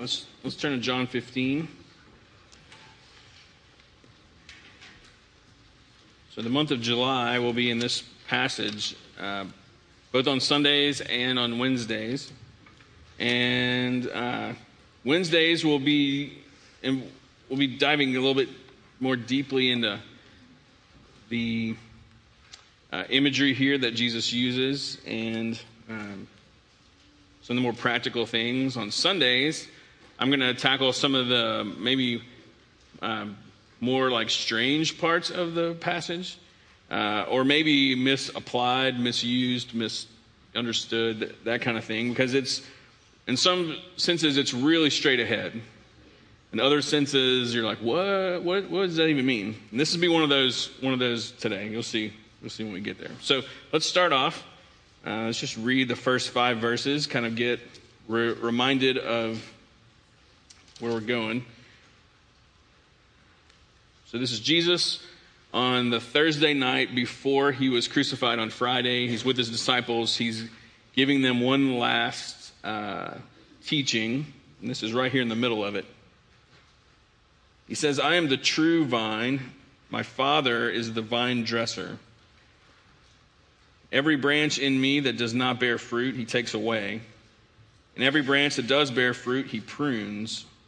let's let's turn to John 15. So the month of July will be in this passage, uh, both on Sundays and on Wednesdays. And uh, Wednesdays will be and we'll be diving a little bit more deeply into the uh, imagery here that Jesus uses and um, some of the more practical things. On Sundays, I'm going to tackle some of the maybe um, more like strange parts of the passage, uh, or maybe misapplied, misused, misunderstood, that, that kind of thing, because it's in some senses it's really straight ahead. In other senses, you're like, what? What, what does that even mean? And this will be one of those one of those today. You'll see. You'll see when we get there. So let's start off. Uh, let's just read the first five verses, kind of get re- reminded of where we're going. So this is Jesus on the Thursday night before he was crucified on Friday. He's with his disciples. He's giving them one last uh, teaching, and this is right here in the middle of it. He says, I am the true vine, my Father is the vine dresser. Every branch in me that does not bear fruit, he takes away. And every branch that does bear fruit, he prunes,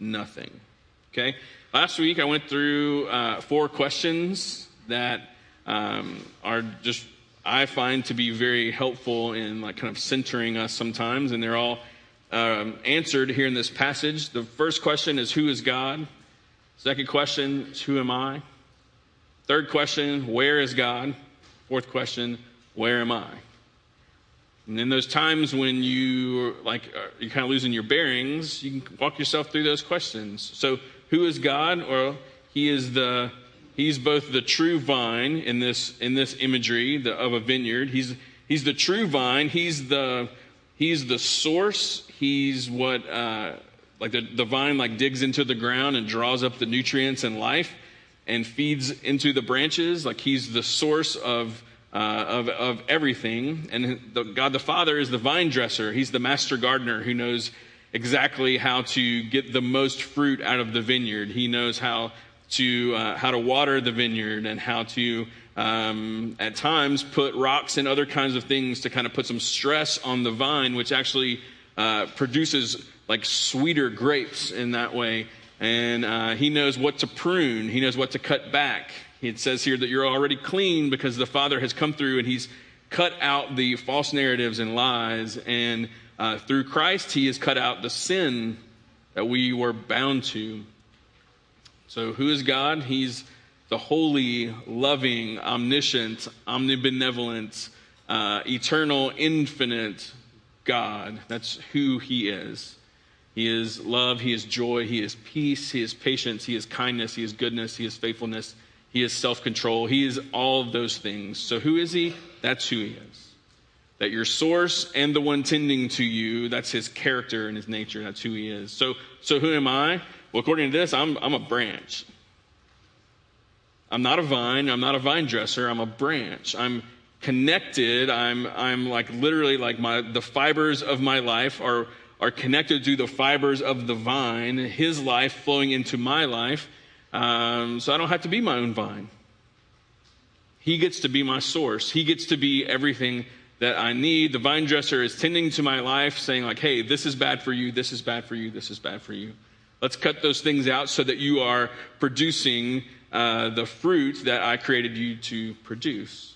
nothing. Okay? Last week I went through uh, four questions that um, are just, I find to be very helpful in like kind of centering us sometimes, and they're all um, answered here in this passage. The first question is, Who is God? Second question is, Who am I? Third question, Where is God? Fourth question, Where am I? And in those times when you like you're kind of losing your bearings, you can walk yourself through those questions. So, who is God? Well, He is the He's both the true vine in this in this imagery the, of a vineyard. He's He's the true vine. He's the He's the source. He's what uh, like the, the vine like digs into the ground and draws up the nutrients and life and feeds into the branches. Like He's the source of uh, of, of everything. And the, God the Father is the vine dresser, He's the master gardener who knows exactly how to get the most fruit out of the vineyard. He knows how to, uh, how to water the vineyard and how to, um, at times, put rocks and other kinds of things to kind of put some stress on the vine, which actually uh, produces like sweeter grapes in that way. And uh, he knows what to prune, he knows what to cut back. It says here that you're already clean because the Father has come through and He's cut out the false narratives and lies. And uh, through Christ, He has cut out the sin that we were bound to. So, who is God? He's the holy, loving, omniscient, omnibenevolent, uh, eternal, infinite God. That's who He is. He is love, He is joy, He is peace, He is patience, He is kindness, He is goodness, He is faithfulness. He is self control. He is all of those things. So, who is He? That's who He is. That your source and the one tending to you, that's His character and His nature. That's who He is. So, so who am I? Well, according to this, I'm, I'm a branch. I'm not a vine. I'm not a vine dresser. I'm a branch. I'm connected. I'm, I'm like literally like my, the fibers of my life are, are connected to the fibers of the vine, His life flowing into my life. Um, so I don't have to be my own vine. He gets to be my source. He gets to be everything that I need. The vine dresser is tending to my life, saying, like, hey, this is bad for you, this is bad for you, this is bad for you. Let's cut those things out so that you are producing uh, the fruit that I created you to produce.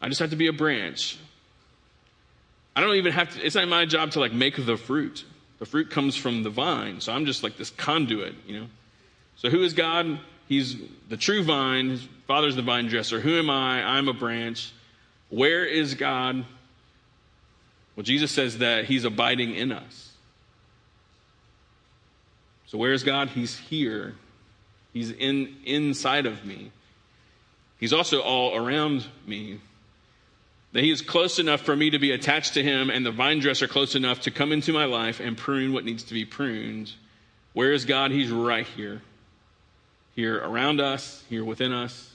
I just have to be a branch. I don't even have to, it's not my job to like make the fruit. The fruit comes from the vine. So I'm just like this conduit, you know. So, who is God? He's the true vine. His Father's the vine dresser. Who am I? I'm a branch. Where is God? Well, Jesus says that He's abiding in us. So where is God? He's here. He's in inside of me. He's also all around me. That he is close enough for me to be attached to him and the vine dresser close enough to come into my life and prune what needs to be pruned. Where is God? He's right here. Here around us, here within us.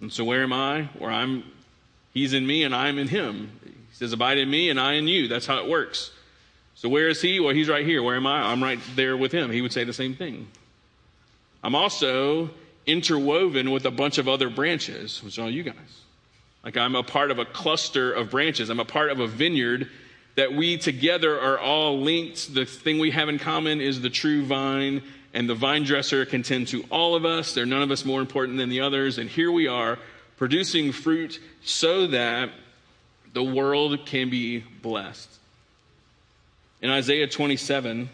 And so where am I? Where I'm he's in me and I'm in him. He says abide in me and I in you. That's how it works. So where is he? Well, he's right here. Where am I? I'm right there with him. He would say the same thing. I'm also interwoven with a bunch of other branches, which are all you guys. Like I'm a part of a cluster of branches. I'm a part of a vineyard that we together are all linked. The thing we have in common is the true vine, and the vine dresser can tend to all of us. They're none of us more important than the others. And here we are producing fruit so that the world can be blessed. In Isaiah 27,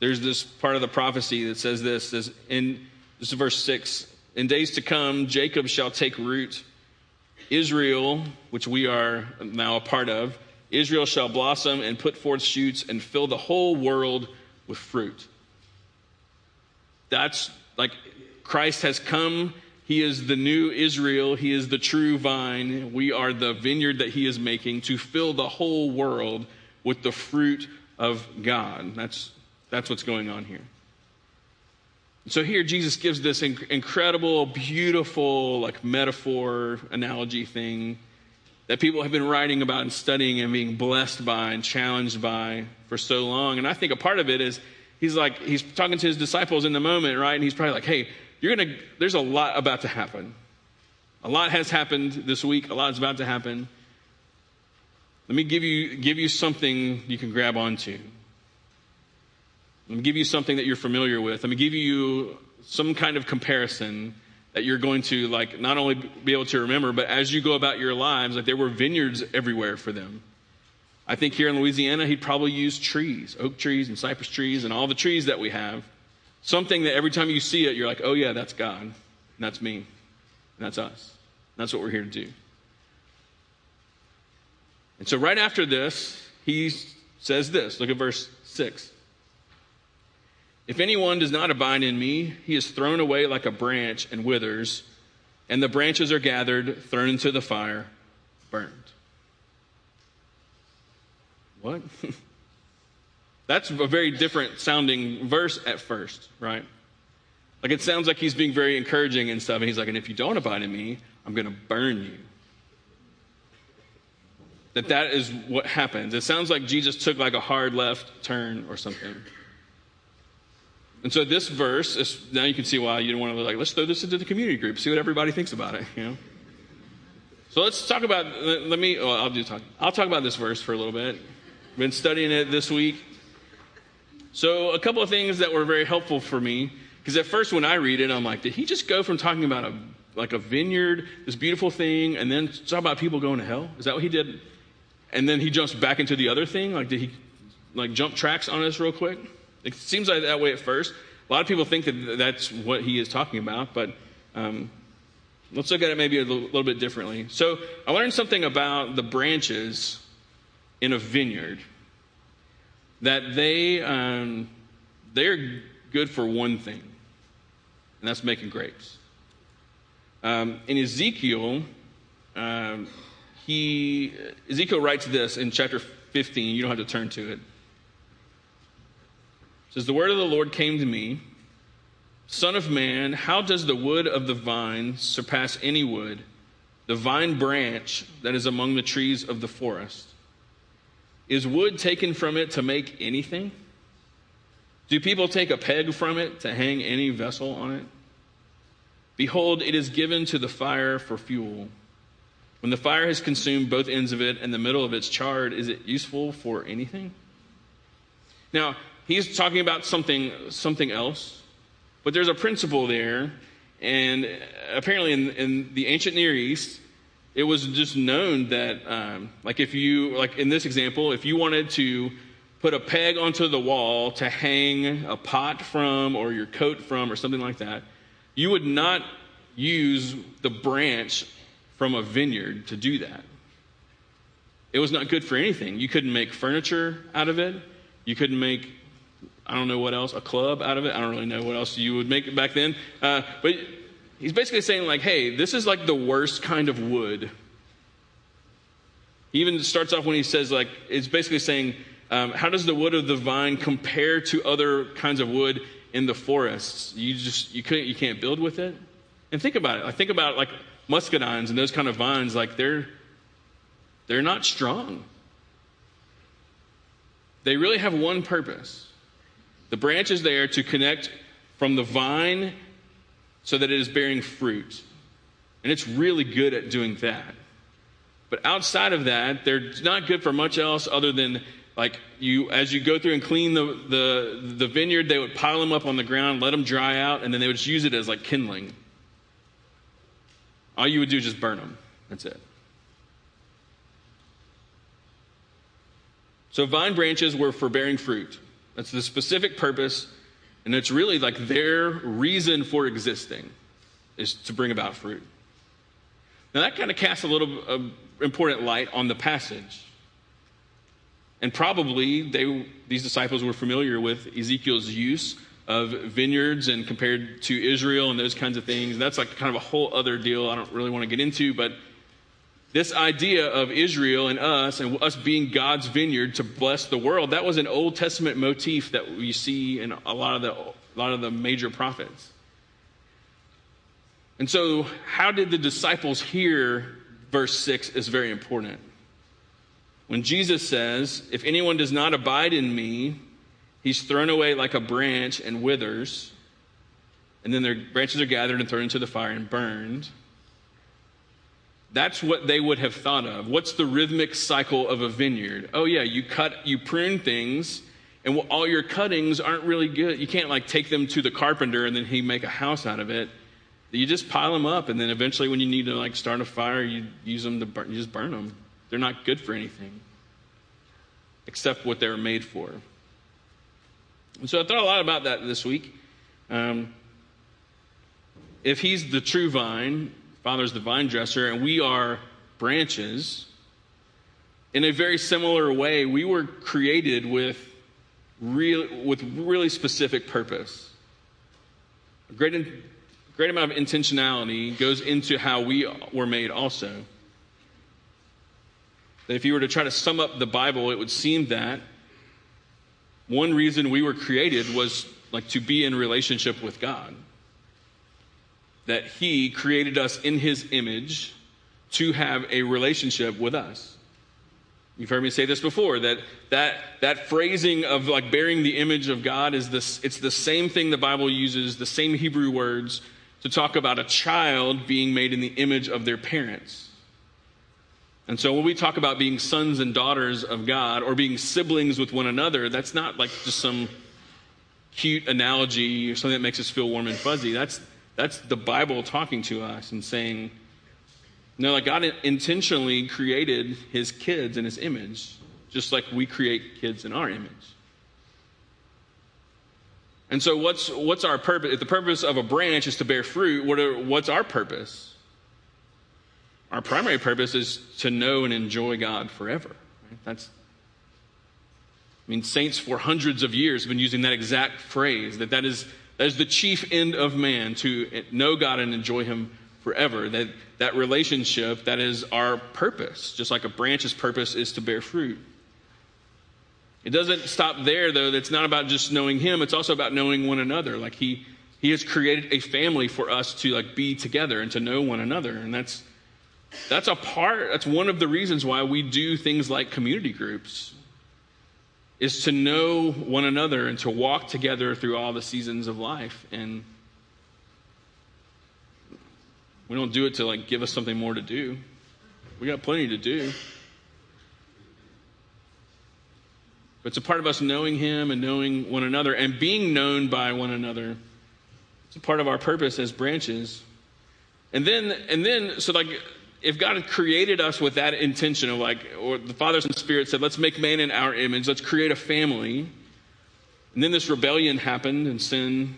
there's this part of the prophecy that says this, says in this is verse 6 In days to come, Jacob shall take root. Israel, which we are now a part of, Israel shall blossom and put forth shoots and fill the whole world with fruit. That's like Christ has come. He is the new Israel. He is the true vine. We are the vineyard that he is making to fill the whole world with the fruit of God. That's that's what's going on here. So here Jesus gives this inc- incredible, beautiful, like metaphor, analogy thing that people have been writing about and studying and being blessed by and challenged by for so long. And I think a part of it is he's like, he's talking to his disciples in the moment, right? And he's probably like, hey, you're going to, there's a lot about to happen. A lot has happened this week, a lot is about to happen. Let me give you, give you something you can grab onto. Let me give you something that you're familiar with. Let me give you some kind of comparison that you're going to like not only be able to remember, but as you go about your lives, like there were vineyards everywhere for them. I think here in Louisiana, he'd probably use trees, oak trees and cypress trees and all the trees that we have. Something that every time you see it, you're like, oh yeah, that's God. And that's me. And that's us. And that's what we're here to do. And so right after this, he says this. Look at verse 6. If anyone does not abide in me, he is thrown away like a branch and withers, and the branches are gathered, thrown into the fire, burned. What? That's a very different sounding verse at first, right? Like it sounds like he's being very encouraging and stuff. And he's like, and if you don't abide in me, I'm going to burn you. That that is what happens. It sounds like Jesus took like a hard left turn or something. And so this verse, is, now you can see why you don't want to like, let's throw this into the community group, see what everybody thinks about it, you know? So let's talk about, let me, well, I'll do talk. I'll talk about this verse for a little bit. Been studying it this week. So a couple of things that were very helpful for me, because at first when I read it, I'm like, did he just go from talking about a, like a vineyard, this beautiful thing, and then talk about people going to hell? Is that what he did? And then he jumps back into the other thing? Like, did he like jump tracks on us real quick? It seems like that way at first. A lot of people think that that's what he is talking about, but um, let's look at it maybe a little, bit differently. So I learned something about the branches in a vineyard that they um, they're good for one thing, and that's making grapes. Um, in Ezekiel, um, he Ezekiel writes this in chapter 15. You don't have to turn to it says, The word of the Lord came to me, Son of man, how does the wood of the vine surpass any wood, the vine branch that is among the trees of the forest? Is wood taken from it to make anything? Do people take a peg from it to hang any vessel on it? Behold, it is given to the fire for fuel. When the fire has consumed both ends of it and the middle of its charred, is it useful for anything? Now, he's talking about something, something else. But there's a principle there. And apparently, in, in the ancient Near East, it was just known that, um, like, if you, like in this example, if you wanted to put a peg onto the wall to hang a pot from or your coat from or something like that, you would not use the branch from a vineyard to do that. It was not good for anything. You couldn't make furniture out of it. You couldn't make I don't know what else, a club out of it. I don't really know what else you would make back then. Uh, but he's basically saying, like, hey, this is like the worst kind of wood. He even starts off when he says, like, it's basically saying, um, how does the wood of the vine compare to other kinds of wood in the forests? You just, you couldn't, you can't build with it? And think about it. I think about like muscadines and those kind of vines, like they're, they're not strong. They really have one purpose. The branch is there to connect from the vine so that it is bearing fruit. And it's really good at doing that. But outside of that, they're not good for much else other than like you as you go through and clean the, the, the vineyard, they would pile them up on the ground, let them dry out, and then they would just use it as like kindling. All you would do is just burn them. That's it. So vine branches were for bearing fruit. That's the specific purpose, and it's really like their reason for existing is to bring about fruit. Now that kind of casts a little uh, important light on the passage. And probably they, these disciples were familiar with Ezekiel's use of vineyards and compared to Israel and those kinds of things. That's like kind of a whole other deal I don't really want to get into, but this idea of Israel and us and us being God's vineyard to bless the world, that was an Old Testament motif that we see in a lot of the, a lot of the major prophets. And so, how did the disciples hear verse 6 is very important. When Jesus says, If anyone does not abide in me, he's thrown away like a branch and withers, and then their branches are gathered and thrown into the fire and burned. That's what they would have thought of. What's the rhythmic cycle of a vineyard? Oh, yeah, you cut, you prune things, and all your cuttings aren't really good. You can't like take them to the carpenter and then he make a house out of it. You just pile them up, and then eventually, when you need to like start a fire, you use them to burn. You just burn them. They're not good for anything, except what they were made for. And so I thought a lot about that this week. Um, if he's the true vine, Father's the vine dresser, and we are branches, in a very similar way, we were created with, real, with really specific purpose. A great, great amount of intentionality goes into how we were made also. That if you were to try to sum up the Bible, it would seem that one reason we were created was like to be in relationship with God that He created us in His image to have a relationship with us. You've heard me say this before that that that phrasing of like bearing the image of God is this it's the same thing the Bible uses, the same Hebrew words to talk about a child being made in the image of their parents. And so when we talk about being sons and daughters of God or being siblings with one another, that's not like just some cute analogy or something that makes us feel warm and fuzzy. That's that's the Bible talking to us and saying, no, like God intentionally created his kids in his image, just like we create kids in our image. And so, what's, what's our purpose? If the purpose of a branch is to bear fruit, what are, what's our purpose? Our primary purpose is to know and enjoy God forever. Right? That's, I mean, saints for hundreds of years have been using that exact phrase that that is that is the chief end of man, to know God and enjoy Him forever. That, that relationship, that is our purpose. Just like a branch's purpose is to bear fruit. It doesn't stop there, though. It's not about just knowing Him. It's also about knowing one another. Like He, He has created a family for us to like be together and to know one another. And that's, that's a part, that's one of the reasons why we do things like community groups is to know one another and to walk together through all the seasons of life. And we don't do it to like give us something more to do. We got plenty to do. But it's a part of us knowing Him and knowing one another and being known by one another. It's a part of our purpose as branches. And then, and then, so like, if God had created us with that intention of like, or the Father and Spirit said, let's make man in our image, let's create a family. And then this rebellion happened and sin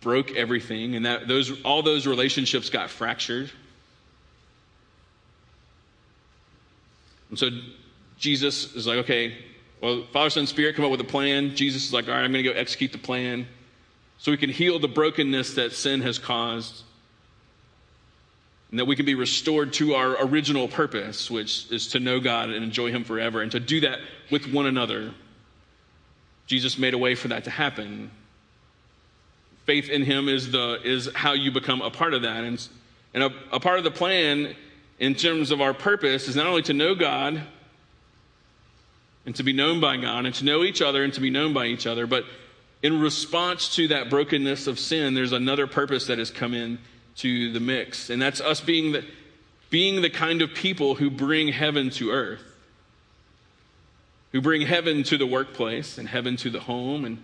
broke everything, and that those all those relationships got fractured. And so Jesus is like, okay, Well, Father, Son, Spirit come up with a plan. Jesus is like, all right, I'm going to go execute the plan so we can heal the brokenness that sin has caused and that we can be restored to our original purpose, which is to know God and enjoy Him forever, and to do that with one another. Jesus made a way for that to happen. Faith in Him is, the, is how you become a part of that. And, and a, a part of the plan in terms of our purpose is not only to know God and to be known by God and to know each other and to be known by each other, but in response to that brokenness of sin, there's another purpose that has come in to the mix. And that's us being the, being the kind of people who bring heaven to earth, who bring heaven to the workplace and heaven to the home and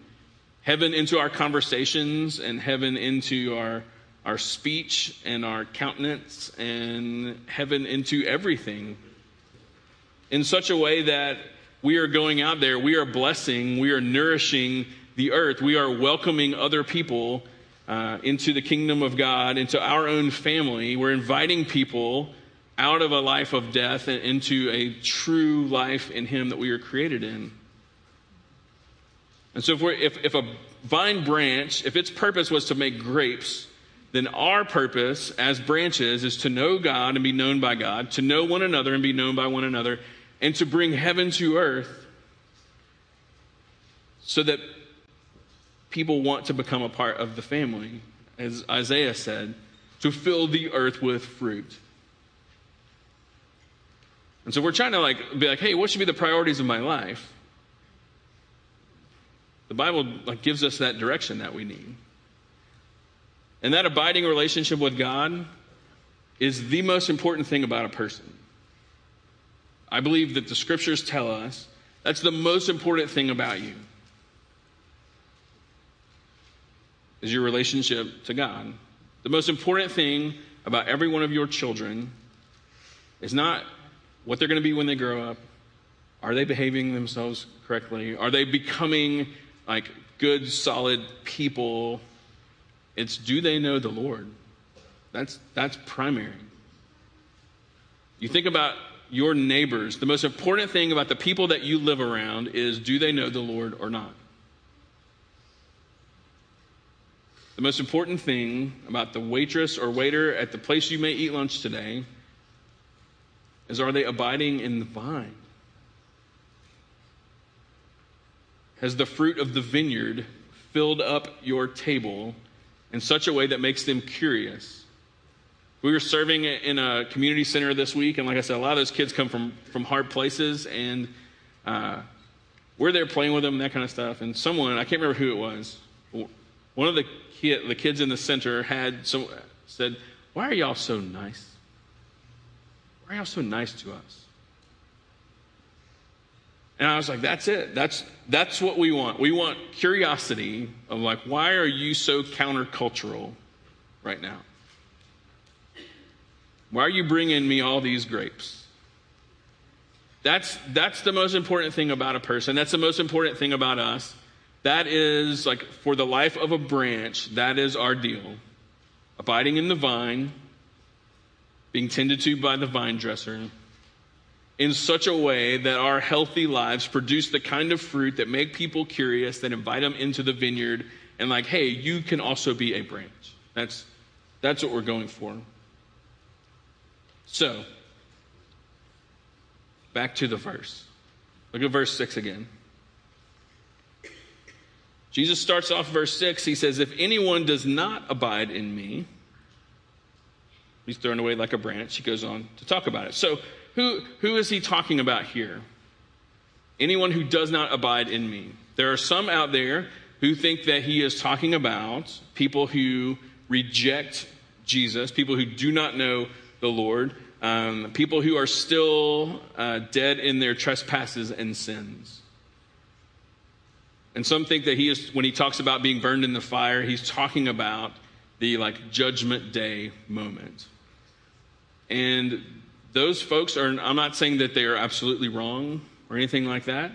heaven into our conversations and heaven into our, our speech and our countenance and heaven into everything in such a way that we are going out there, we are blessing, we are nourishing the earth, we are welcoming other people uh, into the kingdom of God, into our own family. We're inviting people out of a life of death and into a true life in Him that we are created in. And so, if, if, if a vine branch, if its purpose was to make grapes, then our purpose as branches is to know God and be known by God, to know one another and be known by one another, and to bring heaven to earth so that people want to become a part of the family, as Isaiah said, to fill the earth with fruit. And so we're trying to like be like, hey, what should be the priorities of my life? The Bible like gives us that direction that we need. And that abiding relationship with God is the most important thing about a person. I believe that the scriptures tell us that's the most important thing about you. Is your relationship to God. The most important thing about every one of your children is not what they're going to be when they grow up. Are they behaving themselves correctly? Are they becoming like good, solid people? It's do they know the Lord? That's, that's primary. You think about your neighbors. The most important thing about the people that you live around is do they know the Lord or not? The most important thing about the waitress or waiter at the place you may eat lunch today is are they abiding in the vine? Has the fruit of the vineyard filled up your table in such a way that makes them curious? We were serving in a community center this week, and like I said, a lot of those kids come from, from hard places, and uh, we're there playing with them, that kind of stuff. And someone, I can't remember who it was, one of the, the kids in the center had said, Why are y'all so nice? Why are y'all so nice to us? And I was like, that's it. That's, that's what we want. We want curiosity of like, why are you so countercultural right now? Why are you bringing me all these grapes? That's, that's the most important thing about a person. That's the most important thing about us. That is like for the life of a branch, that is our deal. Abiding in the vine, being tended to by the vine dresser, in such a way that our healthy lives produce the kind of fruit that make people curious, that invite them into the vineyard, and like, hey, you can also be a branch. That's that's what we're going for. So, back to the verse. Look at verse 6 again. Jesus starts off verse 6. He says, If anyone does not abide in me, he's thrown away like a branch. He goes on to talk about it. So, who, who is he talking about here? Anyone who does not abide in me. There are some out there who think that he is talking about people who reject Jesus, people who do not know the Lord, um, people who are still uh, dead in their trespasses and sins. And some think that he is, when he talks about being burned in the fire, he's talking about the like judgment day moment. And those folks are, I'm not saying that they are absolutely wrong or anything like that.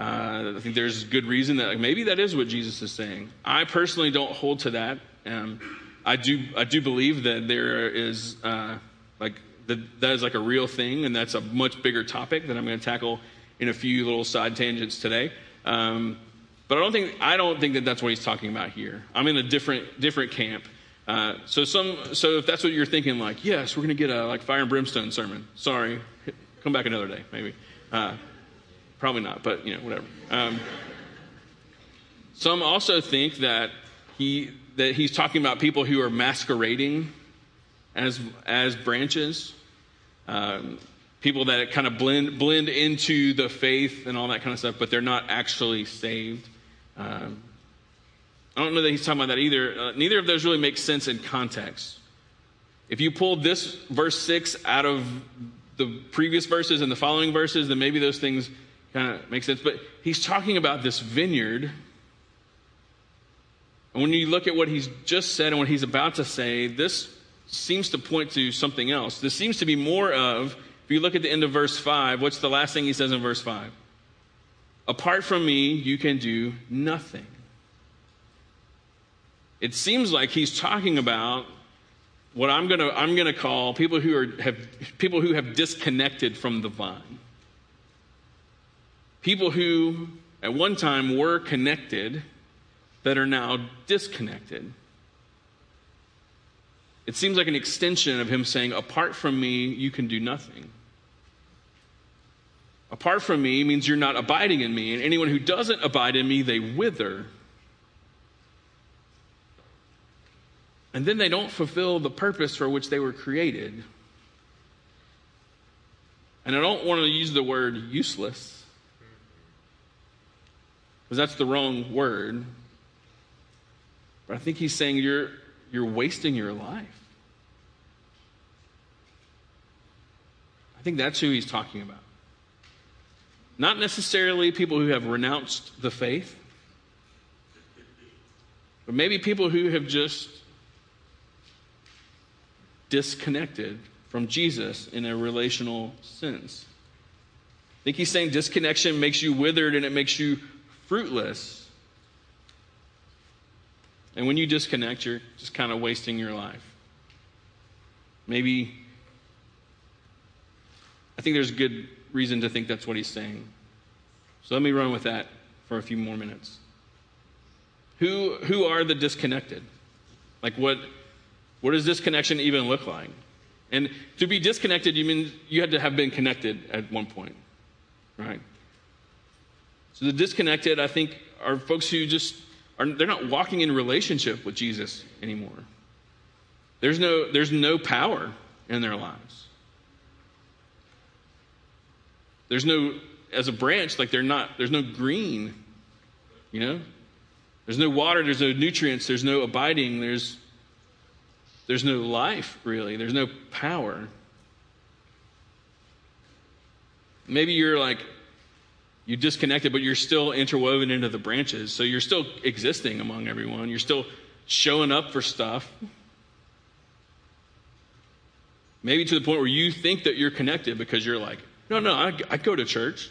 Uh, I think there's good reason that like, maybe that is what Jesus is saying. I personally don't hold to that. Um, I do, I do believe that there is uh, like that, that is like a real thing, and that's a much bigger topic that I'm going to tackle in a few little side tangents today. Um, but I don't think I don't think that that's what he's talking about here. I'm in a different different camp. Uh, so some so if that's what you're thinking, like yes, we're going to get a like fire and brimstone sermon. Sorry, come back another day, maybe. Uh, probably not, but you know whatever. Um, some also think that he that he's talking about people who are masquerading as as branches. Um, people that kind of blend blend into the faith and all that kind of stuff, but they're not actually saved. Um, I don't know that he's talking about that either. Uh, neither of those really make sense in context. If you pulled this verse 6 out of the previous verses and the following verses, then maybe those things kind of make sense. But he's talking about this vineyard. And when you look at what he's just said and what he's about to say, this seems to point to something else. This seems to be more of, if you look at the end of verse 5, what's the last thing he says in verse 5? Apart from me, you can do nothing. It seems like he's talking about what I'm going to I'm going to call people who are have people who have disconnected from the vine. People who at one time were connected that are now disconnected. It seems like an extension of him saying, Apart from me, you can do nothing. Apart from me means you're not abiding in me, and anyone who doesn't abide in me, they wither. And then they don't fulfill the purpose for which they were created. And I don't want to use the word useless, because that's the wrong word. But I think he's saying you're, you're wasting your life. I think that's who he's talking about. Not necessarily people who have renounced the faith, but maybe people who have just disconnected from Jesus in a relational sense. I think he's saying disconnection makes you withered and it makes you fruitless. And when you disconnect, you're just kind of wasting your life. Maybe, I think there's good reason to think that's what he's saying. So let me run with that for a few more minutes. Who, who are the disconnected? Like, what, what does disconnection even look like? And to be disconnected, you mean you had to have been connected at one point, right? So the disconnected, I think, are folks who just are, they're not walking in relationship with Jesus anymore. There's no, there's no power in their lives. There's no, as a branch, like they're not, there's no green, you know? There's no water, there's no nutrients, there's no abiding, there's, there's no life, really. There's no power. Maybe you're like, you disconnected, but you're still interwoven into the branches. So you're still existing among everyone. You're still showing up for stuff. Maybe to the point where you think that you're connected because you're like, no, no, I, I go to church.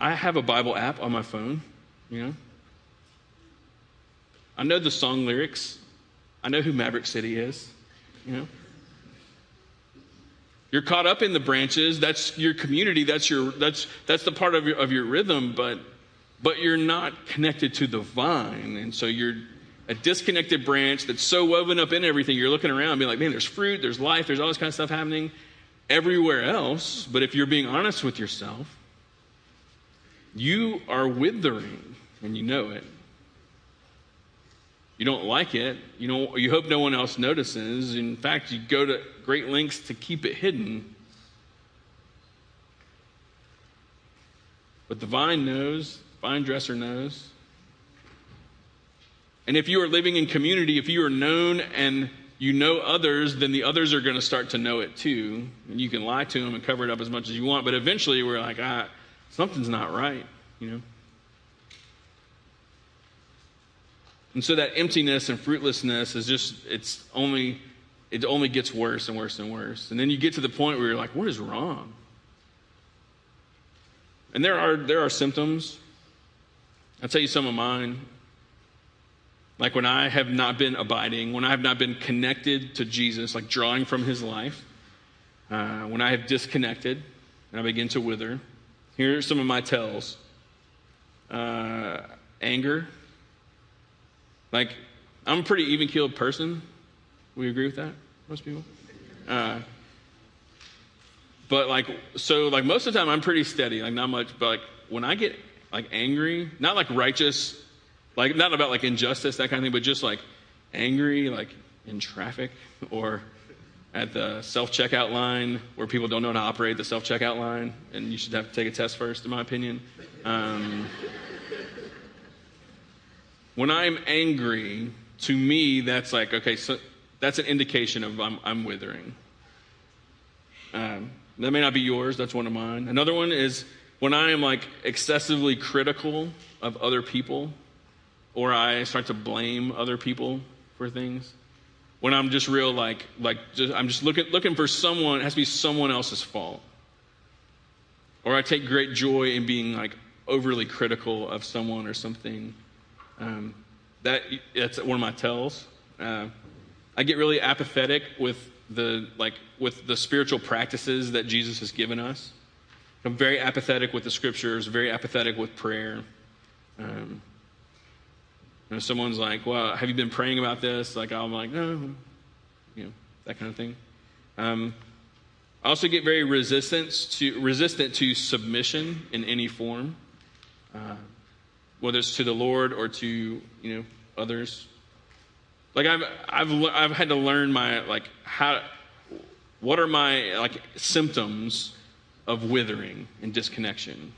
I have a Bible app on my phone, you know. I know the song lyrics. I know who Maverick City is, you know. You're caught up in the branches. That's your community. That's your that's that's the part of your of your rhythm, but but you're not connected to the vine. And so you're a disconnected branch that's so woven up in everything. You're looking around being like, man, there's fruit, there's life, there's all this kind of stuff happening everywhere else. But if you're being honest with yourself, you are withering and you know it. You don't like it. You, know, you hope no one else notices. In fact, you go to great lengths to keep it hidden. But the vine knows, the vine dresser knows. And if you are living in community, if you are known and you know others, then the others are going to start to know it too. And you can lie to them and cover it up as much as you want, but eventually we're like, ah, something's not right, you know? And so that emptiness and fruitlessness is just, it's only, it only gets worse and worse and worse. And then you get to the point where you're like, what is wrong? And there are, there are symptoms. I'll tell you some of mine. Like when I have not been abiding, when I have not been connected to Jesus, like drawing from his life, uh, when I have disconnected and I begin to wither. Here are some of my tells uh, anger. Like, I'm a pretty even keeled person. We agree with that? Most people? Uh, but like, so like most of the time I'm pretty steady, like not much, but like when I get like angry, not like righteous, like not about like injustice, that kind of thing, but just like angry, like in traffic or at the self checkout line where people don't know how to operate the self checkout line, and you should have to take a test first, in my opinion. Um, when I'm angry, to me, that's like, okay, so that's an indication of I'm, I'm withering. Um, that may not be yours, that's one of mine. Another one is when I am like excessively critical of other people, or I start to blame other people for things. When I'm just real like like just, I'm just looking looking for someone, it has to be someone else's fault. Or I take great joy in being like overly critical of someone or something. Um, that that's one of my tells. Uh, I get really apathetic with the like with the spiritual practices that Jesus has given us. I'm very apathetic with the scriptures, very apathetic with prayer. Um, someone's like, "Well, have you been praying about this?" Like I'm like, "No," you know, that kind of thing. Um, I also get very resistant to resistant to submission in any form, uh, whether it's to the Lord or to you know others. Like I've I've I've had to learn my like how what are my like symptoms of withering and disconnection.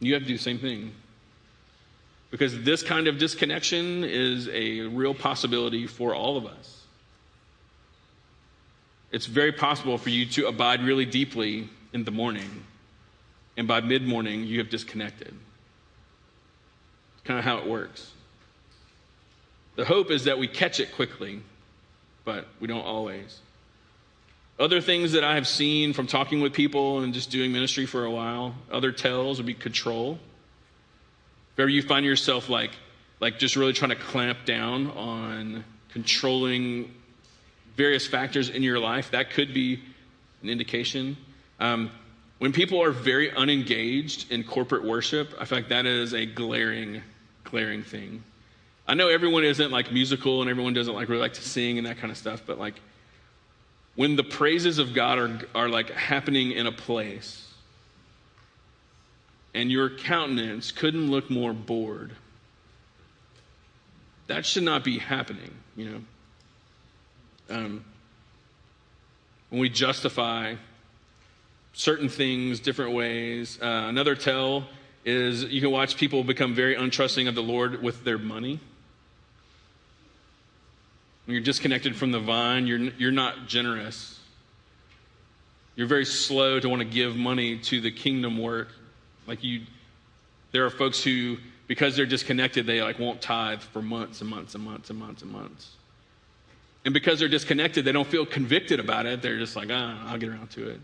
You have to do the same thing. Because this kind of disconnection is a real possibility for all of us. It's very possible for you to abide really deeply in the morning, and by mid morning, you have disconnected. It's kind of how it works. The hope is that we catch it quickly, but we don't always. Other things that I have seen from talking with people and just doing ministry for a while, other tells would be control. If ever you find yourself like, like just really trying to clamp down on controlling various factors in your life, that could be an indication. Um, when people are very unengaged in corporate worship, I feel like that is a glaring, glaring thing. I know everyone isn't like musical and everyone doesn't like really like to sing and that kind of stuff, but like when the praises of God are, are like happening in a place and your countenance couldn't look more bored, that should not be happening, you know. Um, when we justify certain things different ways, uh, another tell is you can watch people become very untrusting of the Lord with their money. When you're disconnected from the vine, you're, you're not generous. You're very slow to want to give money to the kingdom work. Like you, there are folks who, because they're disconnected, they like won't tithe for months and months and months and months and months. And because they're disconnected, they don't feel convicted about it. They're just like, ah, I'll get around to it.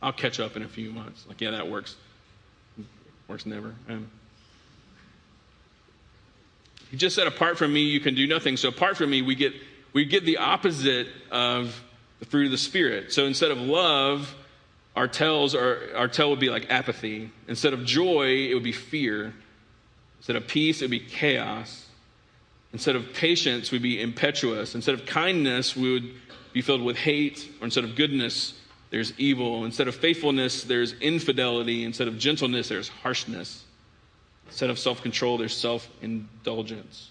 I'll catch up in a few months. Like, yeah, that works. Works never. Um, he just said, apart from me, you can do nothing. So apart from me, we get we get the opposite of the fruit of the Spirit. So instead of love, our tells are, our tell would be like apathy. Instead of joy, it would be fear. Instead of peace, it would be chaos. Instead of patience, we'd be impetuous. Instead of kindness, we would be filled with hate. Or instead of goodness, there's evil. Instead of faithfulness, there's infidelity. Instead of gentleness, there's harshness. Instead of self control, there's self indulgence.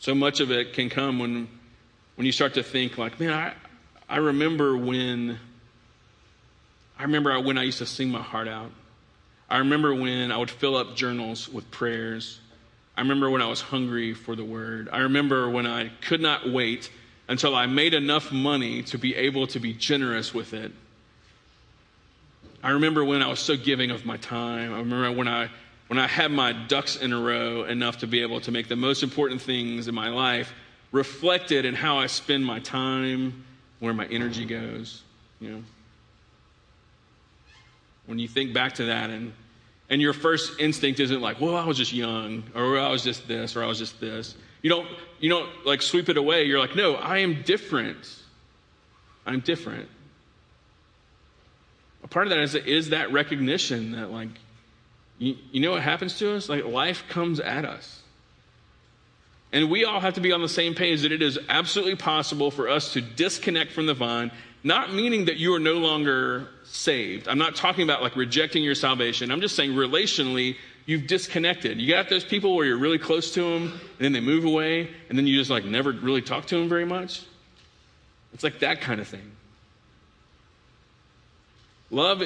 So much of it can come when, when you start to think like, man, I, I remember when, I remember when I used to sing my heart out. I remember when I would fill up journals with prayers. I remember when I was hungry for the word. I remember when I could not wait until I made enough money to be able to be generous with it. I remember when I was so giving of my time. I remember when I when I have my ducks in a row enough to be able to make the most important things in my life reflected in how I spend my time, where my energy goes, you know. When you think back to that and and your first instinct isn't like, well, I was just young, or I was just this, or I was just this. You don't, you don't like sweep it away. You're like, no, I am different. I'm different. A part of that is, is that recognition that, like, you, you know what happens to us? Like, life comes at us. And we all have to be on the same page that it is absolutely possible for us to disconnect from the vine, not meaning that you are no longer saved. I'm not talking about like rejecting your salvation. I'm just saying relationally, you've disconnected. You got those people where you're really close to them, and then they move away, and then you just like never really talk to them very much. It's like that kind of thing. Love